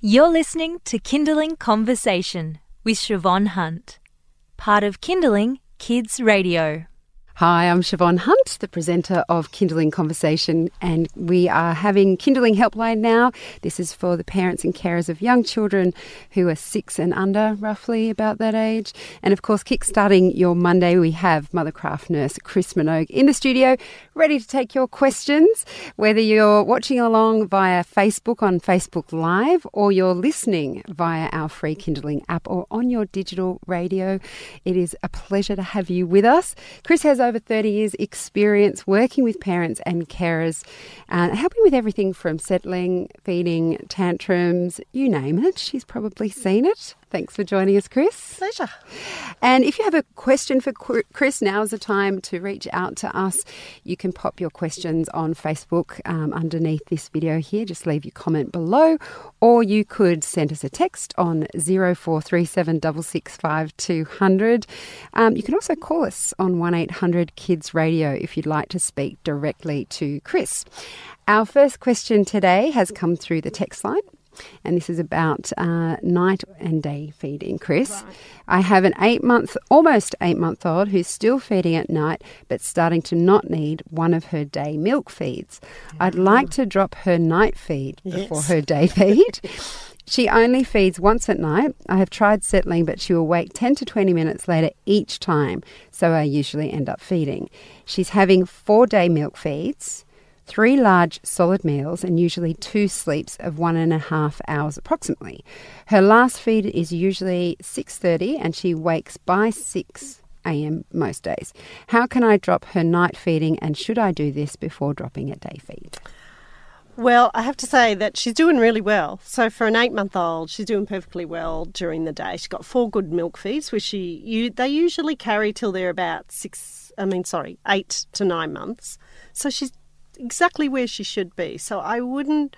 You're listening to Kinderling Conversation with Shevonne Hunt, part of Kinderling Kids Radio. Hi, I'm Shevonne Hunt, the presenter of Kinderling Conversation, and we are having Kinderling Helpline now. This is for the parents and carers of young children who are six and under, roughly about that age. And of course, kickstarting your Monday, we have Mothercraft nurse Chris Minogue in the studio, ready to take your questions. Whether you're watching along via Facebook on Facebook Live or you're listening via our free Kindling app or on your digital radio, it is a pleasure to have you with us. Chris has over 30 years' experience working with parents and carers, uh, helping with everything from settling, feeding, tantrums, you name it. She's probably seen it. Thanks for joining us, Chris. Pleasure. And if you have a question for Chris, now is the time to reach out to us. You can pop your questions on Facebook um, underneath this video here. Just leave your comment below, or you could send us a text on 0437 200. Um, you can also call us on 1800 Kids Radio if you'd like to speak directly to Chris. Our first question today has come through the text line and this is about uh, night and day feeding. Chris, right. I have an eight month, almost eight month old who's still feeding at night, but starting to not need one of her day milk feeds. I'd like to drop her night feed yes. before her day feed. She only feeds once at night. I have tried settling, but she will wake 10 to 20 minutes later each time, so I usually end up feeding. She's having four day milk feeds three large solid meals and usually two sleeps of one and a half hours approximately. Her last feed is usually 6:30 and she wakes by 6 a.m. most days. How can I drop her night feeding and should I do this before dropping a day feed? Well, I have to say that she's doing really well. So for an eight-month-old, she's doing perfectly well during the day. She's got four good milk feeds, which she you, they usually carry till they're about six. I mean, sorry, eight to nine months. So she's exactly where she should be. So I wouldn't,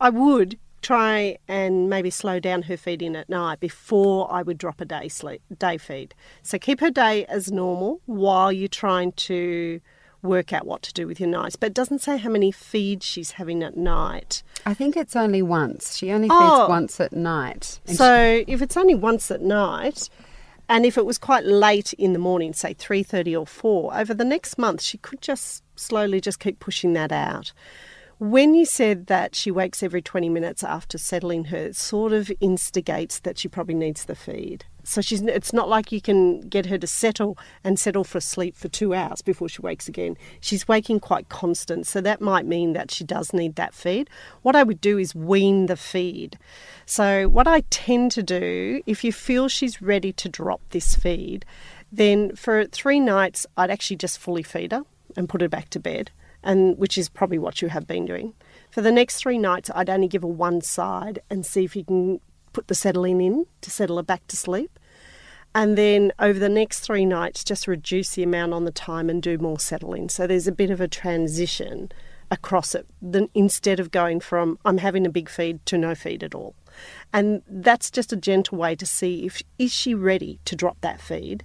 I would try and maybe slow down her feeding at night before I would drop a day sleep day feed. So keep her day as normal while you're trying to work out what to do with your nights. But it doesn't say how many feeds she's having at night. I think it's only once. She only feeds oh, once at night. So she... if it's only once at night, and if it was quite late in the morning, say 3:30 or 4, over the next month she could just slowly just keep pushing that out. When you said that she wakes every 20 minutes after settling her, it sort of instigates that she probably needs the feed. So she's it's not like you can get her to settle and settle for sleep for 2 hours before she wakes again. She's waking quite constant, so that might mean that she does need that feed. What I would do is wean the feed. So what I tend to do if you feel she's ready to drop this feed, then for 3 nights I'd actually just fully feed her and put her back to bed, and which is probably what you have been doing. For the next three nights, I'd only give her one side and see if you can put the settling in to settle her back to sleep. And then over the next three nights, just reduce the amount on the time and do more settling. So there's a bit of a transition across it than instead of going from I'm having a big feed to no feed at all. And that's just a gentle way to see if is she ready to drop that feed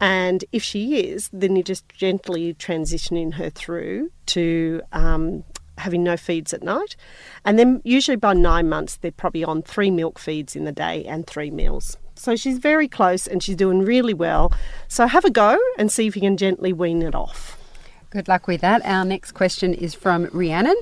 and if she is, then you're just gently transitioning her through to um, having no feeds at night. And then, usually by nine months, they're probably on three milk feeds in the day and three meals. So she's very close and she's doing really well. So have a go and see if you can gently wean it off. Good luck with that. Our next question is from Rhiannon.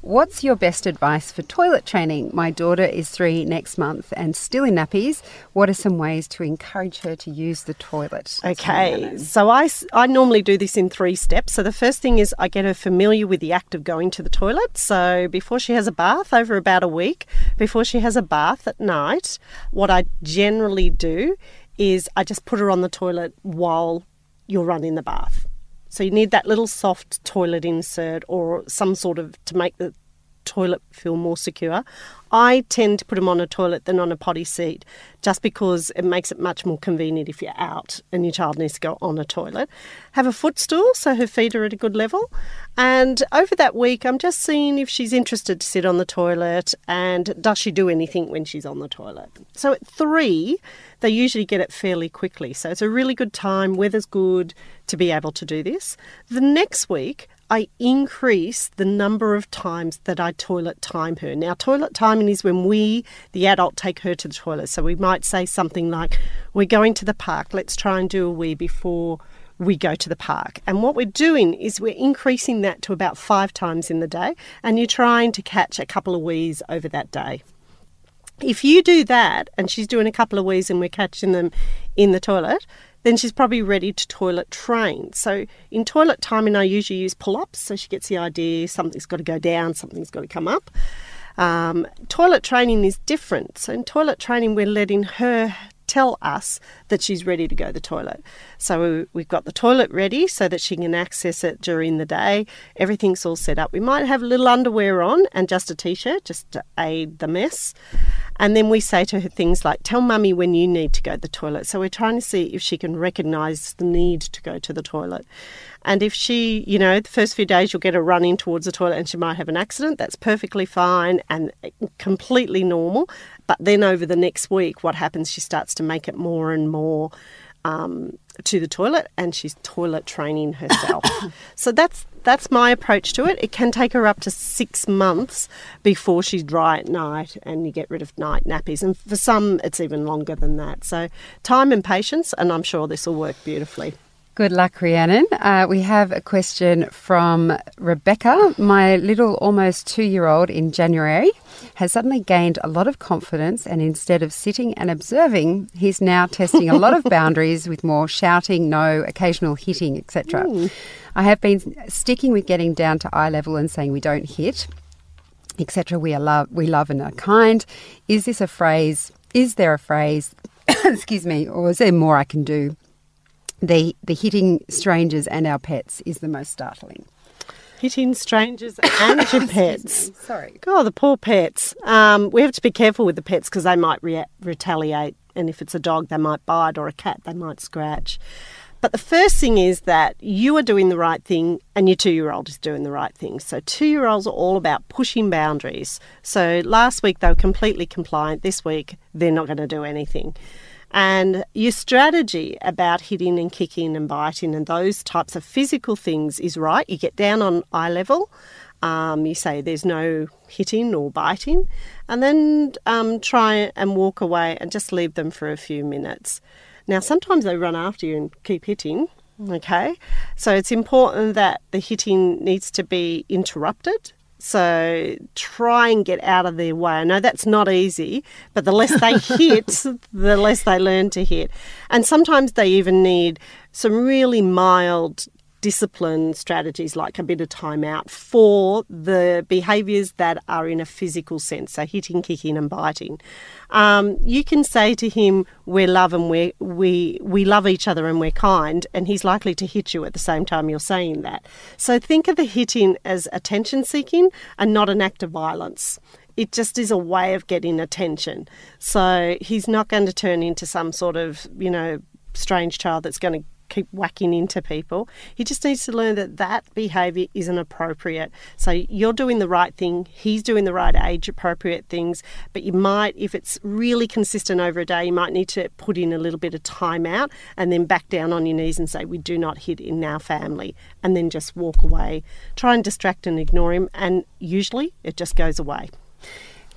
What's your best advice for toilet training? My daughter is three next month and still in nappies. What are some ways to encourage her to use the toilet? Okay, so I, I normally do this in three steps. So the first thing is I get her familiar with the act of going to the toilet. So before she has a bath, over about a week, before she has a bath at night, what I generally do is I just put her on the toilet while you're running the bath. So you need that little soft toilet insert or some sort of to make the toilet feel more secure. I tend to put them on a toilet than on a potty seat just because it makes it much more convenient if you're out and your child needs to go on a toilet. Have a footstool so her feet are at a good level. And over that week, I'm just seeing if she's interested to sit on the toilet and does she do anything when she's on the toilet. So at three, they usually get it fairly quickly. So it's a really good time, weather's good to be able to do this. The next week, I increase the number of times that I toilet time her. Now, toilet timing is when we, the adult, take her to the toilet. So we might say something like, We're going to the park, let's try and do a wee before we go to the park. And what we're doing is we're increasing that to about five times in the day, and you're trying to catch a couple of wees over that day. If you do that and she's doing a couple of wees and we're catching them in the toilet, then she's probably ready to toilet train. So in toilet timing, I usually use pull ups so she gets the idea something's got to go down, something's got to come up. Um, toilet training is different. So in toilet training, we're letting her tell us that she's ready to go to the toilet. So we've got the toilet ready so that she can access it during the day. Everything's all set up. We might have a little underwear on and just a t shirt just to aid the mess. And then we say to her things like, Tell mummy when you need to go to the toilet. So we're trying to see if she can recognize the need to go to the toilet. And if she, you know, the first few days you'll get her running towards the toilet and she might have an accident, that's perfectly fine and completely normal. But then over the next week, what happens? She starts to make it more and more um, to the toilet, and she's toilet training herself. so that's that's my approach to it. It can take her up to six months before she's dry at night, and you get rid of night nappies. And for some, it's even longer than that. So time and patience, and I'm sure this will work beautifully. Good luck, Rhiannon. Uh, we have a question from Rebecca. My little almost two year old in January has suddenly gained a lot of confidence, and instead of sitting and observing, he's now testing a lot of boundaries with more shouting, no, occasional hitting, etc. Mm. I have been sticking with getting down to eye level and saying we don't hit, etc. We are love, we love and are kind. Is this a phrase? Is there a phrase? excuse me, or is there more I can do? The the hitting strangers and our pets is the most startling. Hitting strangers and your pets. Sorry. God, the poor pets. Um, we have to be careful with the pets because they might re- retaliate. And if it's a dog, they might bite, or a cat, they might scratch. But the first thing is that you are doing the right thing and your two year old is doing the right thing. So, two year olds are all about pushing boundaries. So, last week they were completely compliant. This week they're not going to do anything. And your strategy about hitting and kicking and biting and those types of physical things is right. You get down on eye level. Um, you say there's no hitting or biting, and then um, try and walk away and just leave them for a few minutes. Now, sometimes they run after you and keep hitting, okay? So it's important that the hitting needs to be interrupted so try and get out of their way. I know that's not easy, but the less they hit, the less they learn to hit. And sometimes they even need some really mild discipline strategies like a bit of time out for the behaviours that are in a physical sense, so hitting, kicking, and biting. Um, you can say to him, "We're love and we we we love each other and we're kind," and he's likely to hit you at the same time you're saying that. So think of the hitting as attention seeking and not an act of violence it just is a way of getting attention. So he's not going to turn into some sort of, you know, strange child that's going to keep whacking into people. He just needs to learn that that behaviour isn't appropriate. So you're doing the right thing, he's doing the right age appropriate things, but you might, if it's really consistent over a day, you might need to put in a little bit of time out and then back down on your knees and say, We do not hit in our family, and then just walk away. Try and distract and ignore him, and usually it just goes away.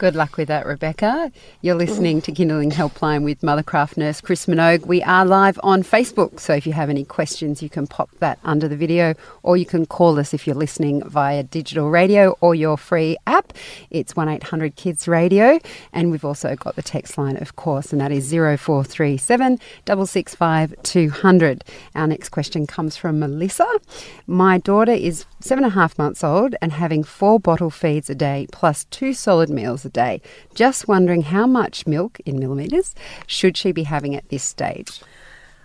Good luck with that, Rebecca. You're listening to Kinderling Helpline with Mothercraft nurse Chris Minogue. We are live on Facebook, so if you have any questions, you can pop that under the video or you can call us if you're listening via digital radio or your free app. It's 1800 Kids Radio, and we've also got the text line, of course, and that is 0437 665 200. Our next question comes from Melissa. My daughter is seven and a half months old and having four bottle feeds a day plus two solid meals a day. Just wondering how much milk in millimetres should she be having at this stage?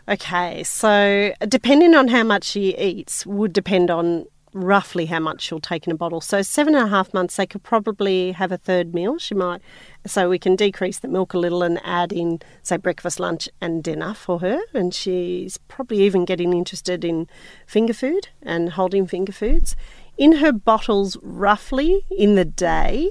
Okay, so depending on how much she eats would depend on roughly how much she'll take in a bottle. So seven and a half months, they could probably have a third meal. She might, so we can decrease the milk a little and add in, say, breakfast, lunch, and dinner for her. And she's probably even getting interested in finger food and holding finger foods. In her bottles, roughly in the day,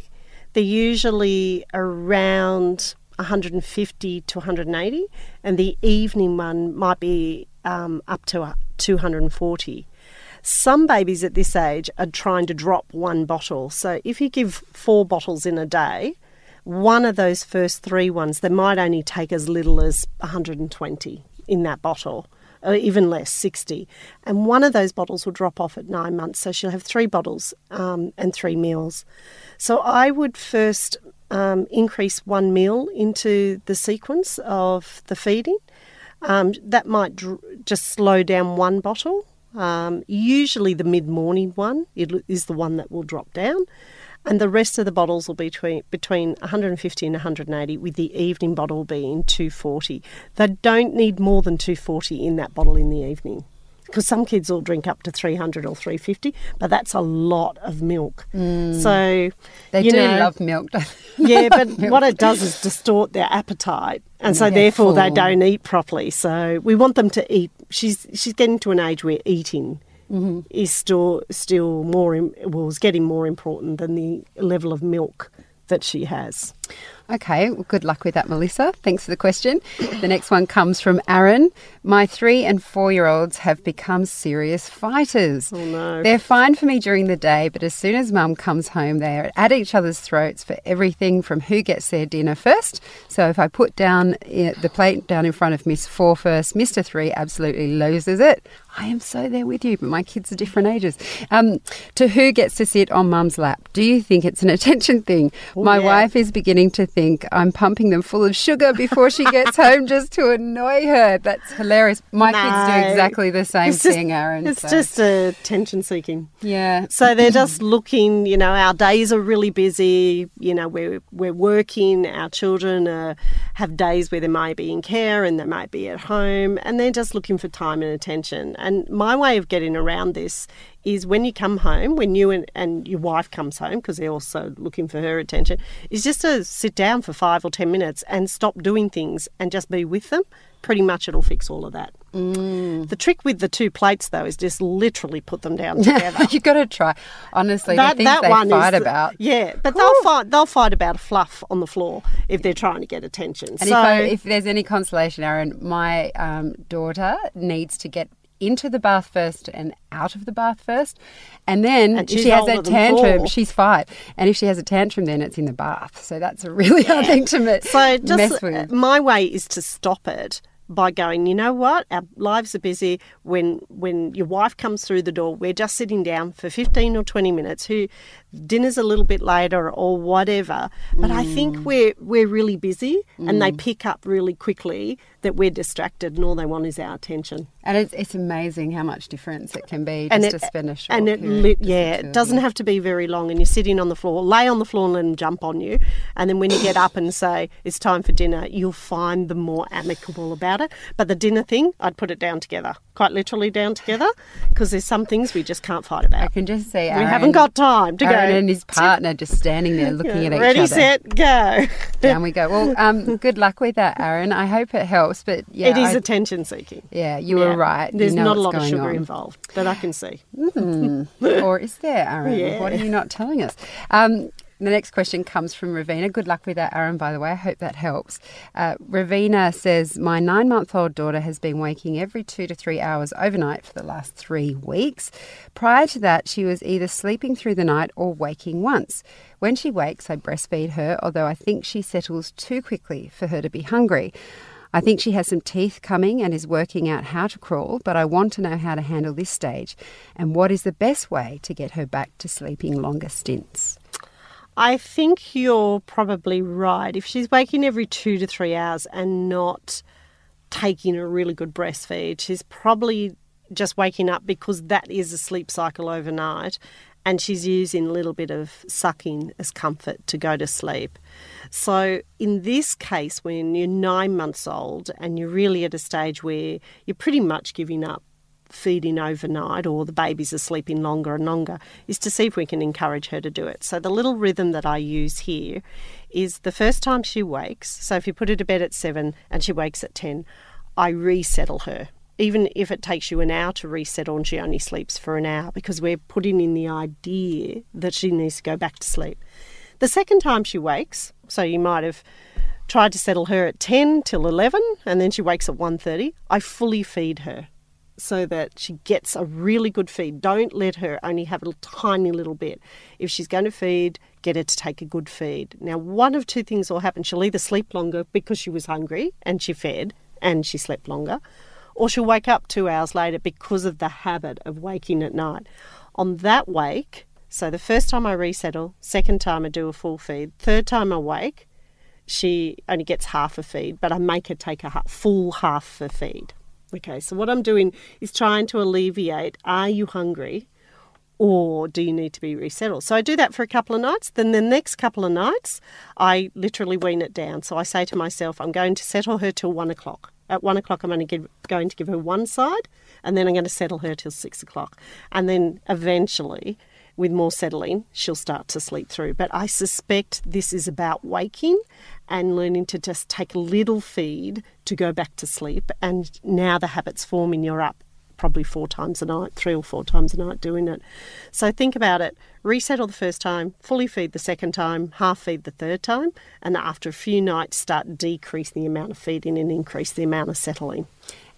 they're usually around 150 to 180, and the evening one might be um, up to 240. Some babies at this age are trying to drop one bottle. So if you give four bottles in a day, one of those first three ones, they might only take as little as 120 in that bottle, or even less, 60. And one of those bottles will drop off at nine months. So she'll have three bottles um, and three meals. So I would first um, increase one meal into the sequence of the feeding. Um, that might dr- just slow down one bottle. Um, usually, the mid morning one is the one that will drop down, and the rest of the bottles will be between, between 150 and 180, with the evening bottle being 240. They don't need more than 240 in that bottle in the evening because some kids will drink up to 300 or 350 but that's a lot of milk mm. so they do know, love milk yeah but what it does is distort their appetite and so therefore full. they don't eat properly so we want them to eat she's she's getting to an age where eating mm-hmm. is still still more is getting more important than the level of milk that she has Okay, well, good luck with that, Melissa. Thanks for the question. The next one comes from Aaron. My three and four year olds have become serious fighters. Oh, no. They're fine for me during the day, but as soon as mum comes home, they are at each other's throats for everything from who gets their dinner first. So if I put down the plate down in front of Miss Four first, Mr. Three absolutely loses it. I am so there with you, but my kids are different ages. Um, to who gets to sit on mum's lap? Do you think it's an attention thing? Oh, my yeah. wife is beginning to think I'm pumping them full of sugar before she gets home just to annoy her. That's hilarious. My no, kids do exactly the same thing, Aaron. It's so. just attention seeking. Yeah. So they're just looking, you know, our days are really busy, you know, we're, we're working, our children are, have days where they might be in care and they might be at home, and they're just looking for time and attention. And my way of getting around this is when you come home, when you and, and your wife comes home, because they're also looking for her attention, is just to sit down for five or ten minutes and stop doing things and just be with them. Pretty much it'll fix all of that. Mm. The trick with the two plates, though, is just literally put them down together. You've got to try. Honestly, that, the things that they one fight is, about. Yeah, but Ooh. they'll fight. They'll fight about a fluff on the floor if they're trying to get attention. And so, if, I, if there's any consolation, Aaron, my um, daughter needs to get into the bath first and out of the bath first. And then and if she has a tantrum, she's five. And if she has a tantrum, then it's in the bath. So that's a really yeah. hard thing to mess, so just, mess with. Uh, my way is to stop it by going, you know what, our lives are busy. When when your wife comes through the door, we're just sitting down for fifteen or twenty minutes. Who dinner's a little bit later or whatever. But mm. I think mm. we're we're really busy, mm. and they mm. pick up really quickly that we're distracted, and all they want is our attention. And it's, it's amazing how much difference it can be just it, to spend a short and it li- yeah, it doesn't have to be very long. And you're sitting on the floor, lay on the floor, and let them jump on you. And then when you get up and say it's time for dinner, you'll find them more amicable about it. But the dinner thing, I'd put it down together, quite literally down together, because there's some things we just can't fight about. I can just see we haven't got time to Aaron and his partner just standing there looking yeah, at each ready, other. Ready, set, go. Down we go. Well, um, good luck with that, Aaron. I hope it helps. But yeah, it is I, attention seeking. Yeah, you yeah. were right. There's you know not a lot of sugar on. involved that I can see. Mm. or is there, Aaron? Yeah. What are you not telling us? Um, the next question comes from Ravina. Good luck with that, Aaron, by the way. I hope that helps. Uh, Ravina says, My nine month old daughter has been waking every two to three hours overnight for the last three weeks. Prior to that, she was either sleeping through the night or waking once. When she wakes, I breastfeed her, although I think she settles too quickly for her to be hungry. I think she has some teeth coming and is working out how to crawl, but I want to know how to handle this stage and what is the best way to get her back to sleeping longer stints. I think you're probably right. If she's waking every two to three hours and not taking a really good breastfeed, she's probably just waking up because that is a sleep cycle overnight and she's using a little bit of sucking as comfort to go to sleep. So, in this case, when you're nine months old and you're really at a stage where you're pretty much giving up feeding overnight or the babies are sleeping longer and longer is to see if we can encourage her to do it. So the little rhythm that I use here is the first time she wakes, so if you put her to bed at 7 and she wakes at 10, I resettle her. Even if it takes you an hour to resettle and she only sleeps for an hour because we're putting in the idea that she needs to go back to sleep. The second time she wakes, so you might have tried to settle her at 10 till 11 and then she wakes at 1:30, I fully feed her so that she gets a really good feed. Don't let her only have a tiny little bit. If she's going to feed, get her to take a good feed. Now, one of two things will happen. She'll either sleep longer because she was hungry and she fed and she slept longer, or she'll wake up two hours later because of the habit of waking at night. On that wake, so the first time I resettle, second time I do a full feed, third time I wake, she only gets half a feed, but I make her take a full half a feed. Okay, so what I'm doing is trying to alleviate are you hungry or do you need to be resettled? So I do that for a couple of nights. Then the next couple of nights, I literally wean it down. So I say to myself, I'm going to settle her till one o'clock. At one o'clock, I'm only going to give her one side, and then I'm going to settle her till six o'clock. And then eventually, with more settling, she'll start to sleep through. But I suspect this is about waking and learning to just take little feed to go back to sleep. And now the habit's forming, you're up probably four times a night, three or four times a night doing it. So think about it resettle the first time, fully feed the second time, half feed the third time, and after a few nights, start decreasing the amount of feeding and increase the amount of settling.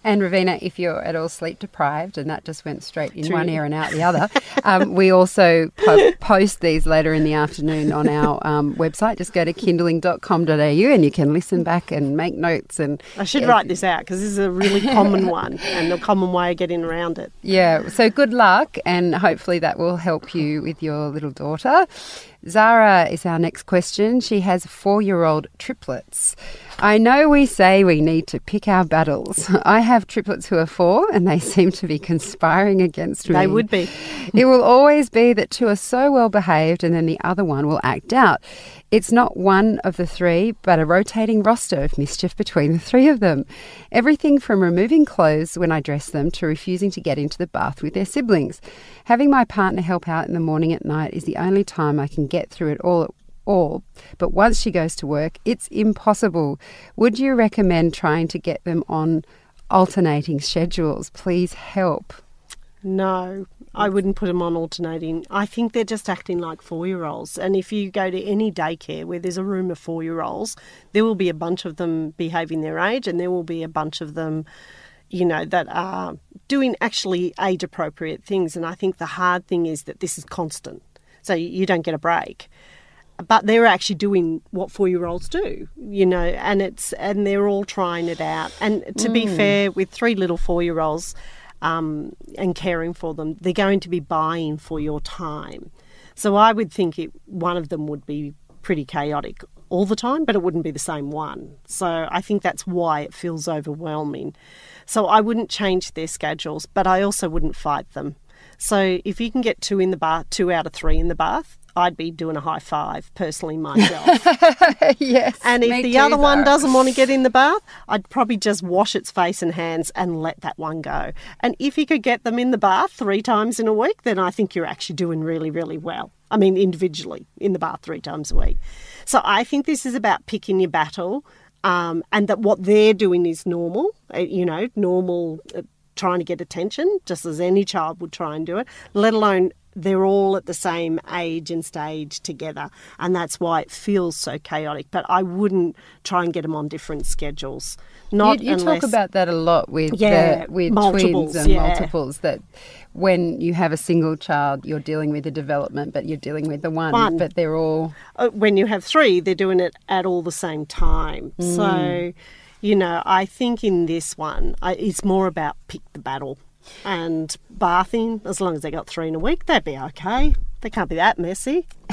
And Ravina, if you're at all sleep deprived, and that just went straight in True. one ear and out the other, um, we also po- post these later in the afternoon on our um, website. Just go to kinderling.com.au and you can listen back and make notes. And I should write this out because this is a really common one and a common way of getting around it. Yeah. So good luck, and hopefully that will help you with your little daughter. Zara is our next question. She has four year old triplets. I know we say we need to pick our battles. I have triplets who are four and they seem to be conspiring against me. They would be. it will always be that two are so well behaved and then the other one will act out. It's not one of the three, but a rotating roster of mischief between the three of them. Everything from removing clothes when I dress them to refusing to get into the bath with their siblings. Having my partner help out in the morning at night is the only time I can get through it all all. But once she goes to work, it's impossible. Would you recommend trying to get them on alternating schedules? Please help. No, I wouldn't put them on alternating. I think they're just acting like four year olds. And if you go to any daycare where there's a room of four year olds, there will be a bunch of them behaving their age, and there will be a bunch of them, you know, that are doing actually age appropriate things. And I think the hard thing is that this is constant. So you don't get a break but they're actually doing what four year olds do, you know, and it's and they're all trying it out. And to mm. be fair, with three little four year olds, um, and caring for them, they're going to be buying for your time. So I would think it, one of them would be pretty chaotic all the time, but it wouldn't be the same one. So I think that's why it feels overwhelming. So I wouldn't change their schedules, but I also wouldn't fight them. So if you can get two in the bath, two out of three in the bath, I'd be doing a high five personally myself. yes. And if the other one doesn't want to get in the bath, I'd probably just wash its face and hands and let that one go. And if you could get them in the bath three times in a week, then I think you're actually doing really, really well. I mean, individually in the bath three times a week. So I think this is about picking your battle. Um, and that what they're doing is normal, uh, you know, normal uh, trying to get attention, just as any child would try and do it, let alone they're all at the same age and stage together, and that's why it feels so chaotic. But I wouldn't try and get them on different schedules. Not you, you unless, talk about that a lot with yeah, the, with twins and yeah. multiples. That when you have a single child, you're dealing with the development, but you're dealing with the one. one. But they're all uh, when you have three, they're doing it at all the same time. Mm. So. You know, I think in this one, I, it's more about pick the battle and bathing, as long as they got three in a week, they'd be okay. They can't be that messy.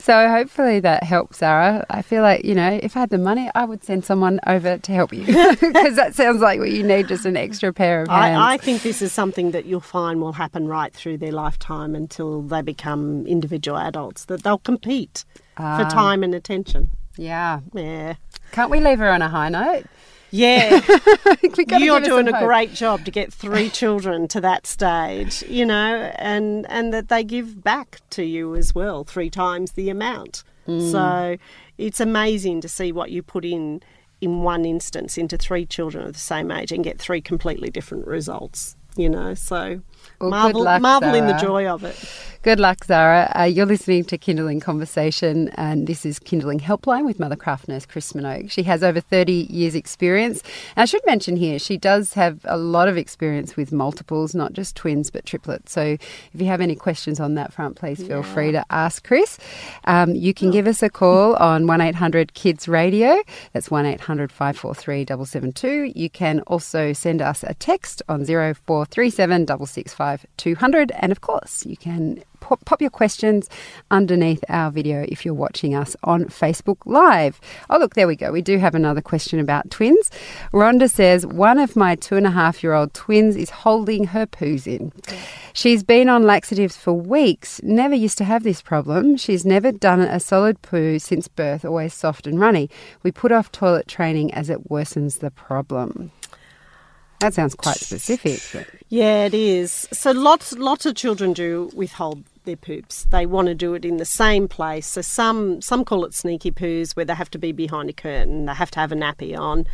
so hopefully that helps, Sarah. I feel like, you know, if I had the money, I would send someone over to help you because that sounds like what you need, just an extra pair of hands. I, I, think this is something that you'll find will happen right through their lifetime until they become individual adults, that they'll compete for ah. time and attention. Yeah. Yeah. Can't we leave her on a high note? Yeah, you're doing a hope. great job to get three children to that stage, you know, and and that they give back to you as well, three times the amount. Mm. So it's amazing to see what you put in in one instance into three children of the same age and get three completely different results. You know, so well, marvel, luck, marvel in the joy of it. Good luck, Zara. Uh, you're listening to Kinderling Conversation, and this is Kinderling Helpline with Mothercraft nurse Chris Minogue. She has over 30 years' experience. And I should mention here, she does have a lot of experience with multiples, not just twins, but triplets. So if you have any questions on that front, please feel yeah. free to ask Chris. Um, you can give us a call on 1 800 Kids Radio. That's 1 800 543 772. You can also send us a text on 0437 665 200. And of course, you can pop, your questions underneath our video if you're watching us on Facebook Live. Oh, look, there we go. We do have another question about twins. Rhonda says, One of my two and a half year old twins is holding her poos in. She's been on laxatives for weeks, never used to have this problem. She's never done a solid poo since birth, always soft and runny. We put off toilet training as it worsens the problem. That sounds quite specific. But. Yeah, it is. So lots lots of children do withhold their poops. They want to do it in the same place. So some some call it sneaky poos, where they have to be behind a curtain. They have to have a nappy on.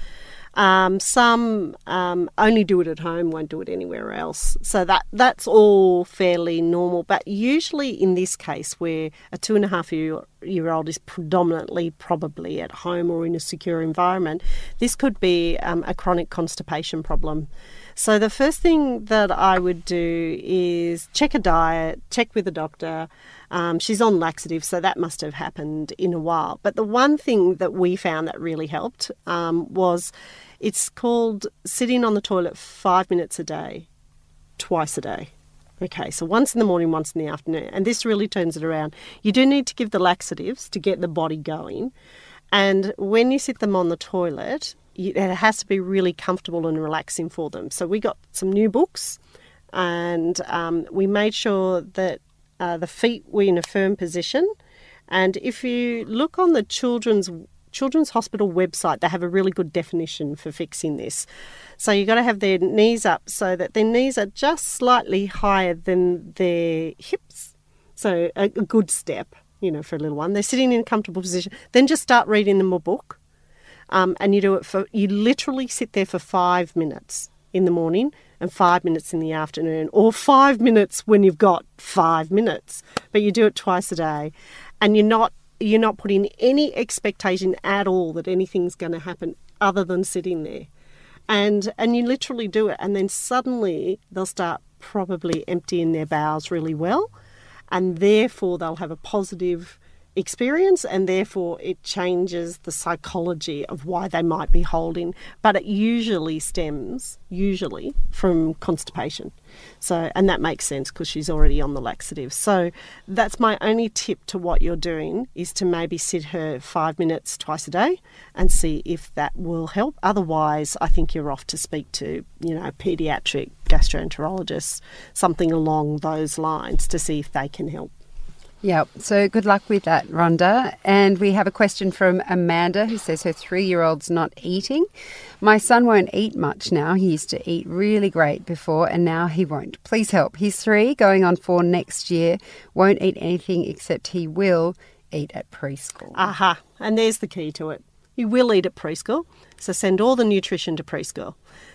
Um, some um, only do it at home, won't do it anywhere else. So that that's all fairly normal. But usually in this case, where a two and a half year year old is predominantly probably at home or in a secure environment, this could be um, a chronic constipation problem. So the first thing that I would do is check a diet, check with a doctor. Um, she's on laxative, so that must have happened in a while. But the one thing that we found that really helped um, was it's called sitting on the toilet five minutes a day, twice a day. Okay, so once in the morning, once in the afternoon. And this really turns it around. You do need to give the laxatives to get the body going. And when you sit them on the toilet, it has to be really comfortable and relaxing for them. So we got some new books, and um, we made sure that uh, the feet were in a firm position. And if you look on the children's Children's Hospital website, they have a really good definition for fixing this. So you've got to have their knees up so that their knees are just slightly higher than their hips. So a, a good step, you know, for a little one. They're sitting in a comfortable position. Then just start reading them a book um, and you do it for, you literally sit there for five minutes in the morning and five minutes in the afternoon, or five minutes when you've got five minutes. But you do it twice a day, and you're not you're not putting any expectation at all that anything's going to happen other than sitting there, and and you literally do it, and then suddenly they'll start probably emptying their bowels really well, and therefore they'll have a positive experience and therefore it changes the psychology of why they might be holding but it usually stems usually from constipation. So and that makes sense because she's already on the laxative. So that's my only tip to what you're doing is to maybe sit her 5 minutes twice a day and see if that will help. Otherwise i think you're off to speak to you know pediatric gastroenterologists something along those lines to see if they can help yeah, so good luck with that, Rhonda. And we have a question from Amanda who says her three year old's not eating. My son won't eat much now. He used to eat really great before, and now he won't. Please help. He's three, going on four next year, won't eat anything except he will eat at preschool. Aha, and there's the key to it. He will eat at preschool, so send all the nutrition to preschool.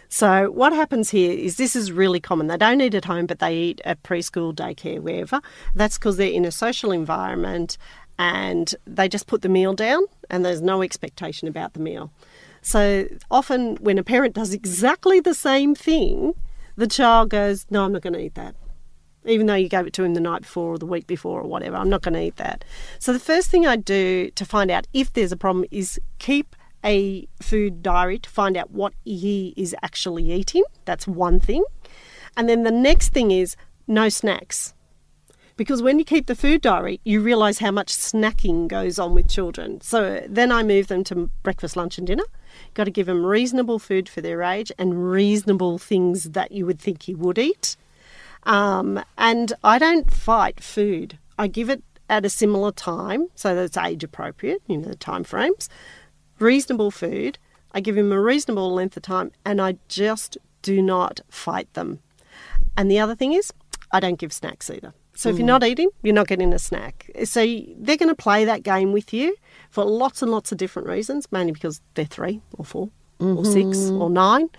So what happens here is this is really common. They don't eat at home, but they eat at preschool, daycare, wherever. That's because they're in a social environment and they just put the meal down and there's no expectation about the meal. So often when a parent does exactly the same thing, the child goes, No, I'm not going to eat that. Even though you gave it to him the night before or the week before or whatever, I'm not going to eat that. So the first thing I do to find out if there's a problem is keep a food diary to find out what he is actually eating. That's one thing. And then the next thing is no snacks. Because when you keep the food diary, you realize how much snacking goes on with children. So then I move them to breakfast, lunch, and dinner. Got to give them reasonable food for their age and reasonable things that you would think he would eat. Um, and I don't fight food. I give it at a similar time so that it's age appropriate, you know, the time frames reasonable food. I give him a reasonable length of time and I just do not fight them. And the other thing is, I don't give snacks either. So if you're mm. not eating, you're not getting a snack. So they're going to play that game with you for lots and lots of different reasons, mainly because they're three or 4 mm-hmm. or six mm-hmm. or nine.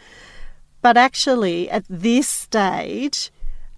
But actually, at this stage,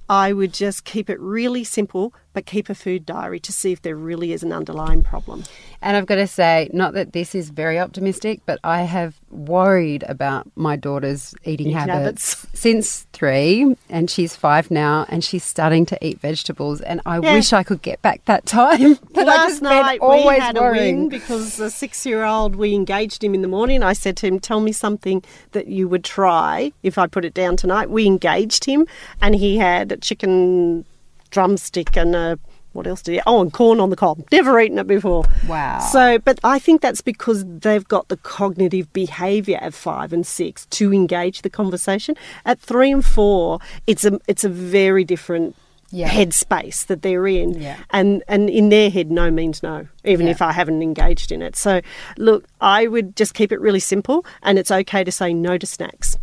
I would just keep it really simple, but keep a food diary to see if there really is an underlying problem. And I've got to say, not that this is very optimistic, but I have worried about my daughter's eating, Eating habits, habits. since three, and she's five now, and she's starting to eat vegetables. And I Yeah. wish I could get back that time. I Last just night always we had a worrying. win because the six-year-old we engaged him in the morning. I said to him, "Tell me something that you would try if I put it down tonight." We engaged him, and he had chicken drumstick and a what else did he? Oh, and corn on the cob. Never eaten it before. Wow. So, but I think that's because they've got the cognitive behaviour at five and six to engage the conversation. At three and four, it's a it's a very different Yeah. headspace that they're in, Yeah. and and in their head, no means no, even Yeah. if I haven't engaged in it. So, look, I would just keep it really simple, and it's okay to say no to snacks.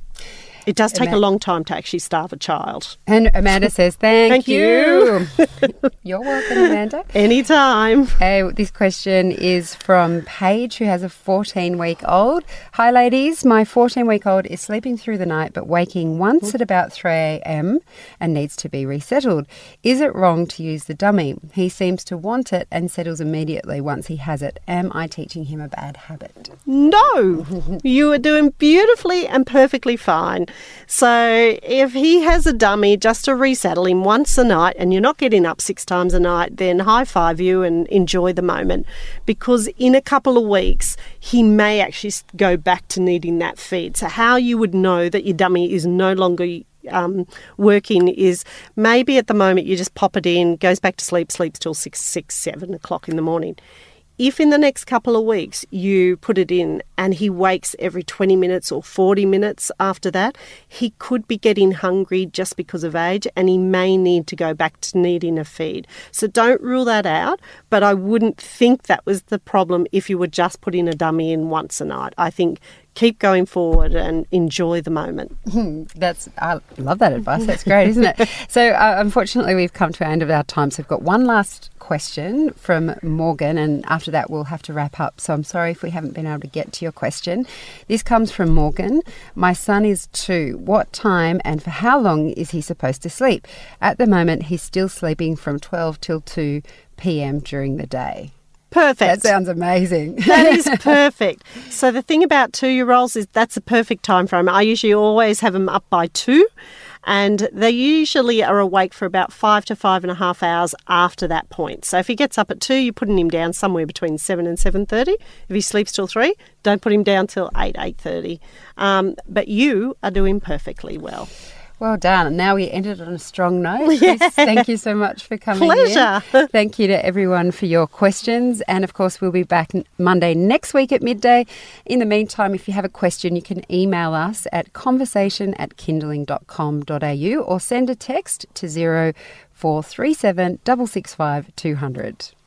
It does take a long time to actually starve a child. And Amanda says, Thank, Thank you. You're welcome, Amanda. Anytime. Uh, this question is from Paige, who has a 14 week old. Hi, ladies. My 14 week old is sleeping through the night but waking once at about 3 a.m. and needs to be resettled. Is it wrong to use the dummy? He seems to want it and settles immediately once he has it. Am I teaching him a bad habit? No, you are doing beautifully and perfectly fine. So, if he has a dummy just to resettle him once a night and you're not getting up six times a night, then high five you and enjoy the moment because in a couple of weeks, he may actually go back to needing that feed. So, how you would know that your dummy is no longer um, working is maybe at the moment you just pop it in, goes back to sleep, sleeps till six, six, seven o'clock in the morning. If in the next couple of weeks you put it in and he wakes every 20 minutes or 40 minutes after that, he could be getting hungry just because of age and he may need to go back to needing a feed. So don't rule that out, but I wouldn't think that was the problem if you were just putting a dummy in once a night. I think keep going forward and enjoy the moment. That's I love that advice. That's great, isn't it? So, uh, unfortunately, we've come to the end of our time. So, I've got one last question from Morgan, and after that, we'll have to wrap up. So, I'm sorry if we haven't been able to get to your question. This comes from Morgan. My son is two. What time and for how long is he supposed to sleep? At the moment, he's still sleeping from 12 till 2 p.m. during the day. Perfect. That sounds amazing. that is perfect. So the thing about two-year-olds is that's a perfect time frame. I usually always have them up by two, and they usually are awake for about five to five and a half hours after that point. So if he gets up at two, you're putting him down somewhere between seven and seven thirty. If he sleeps till three, don't put him down till eight eight thirty. Um, but you are doing perfectly well. Well done. And now we ended on a strong note. Chris, thank you so much for coming. in. Pleasure. Thank you to everyone for your questions. And of course, we'll be back Monday next week at midday. In the meantime, if you have a question, you can email us at conversation at kinderling.com.au or send a text to 0437 665 200.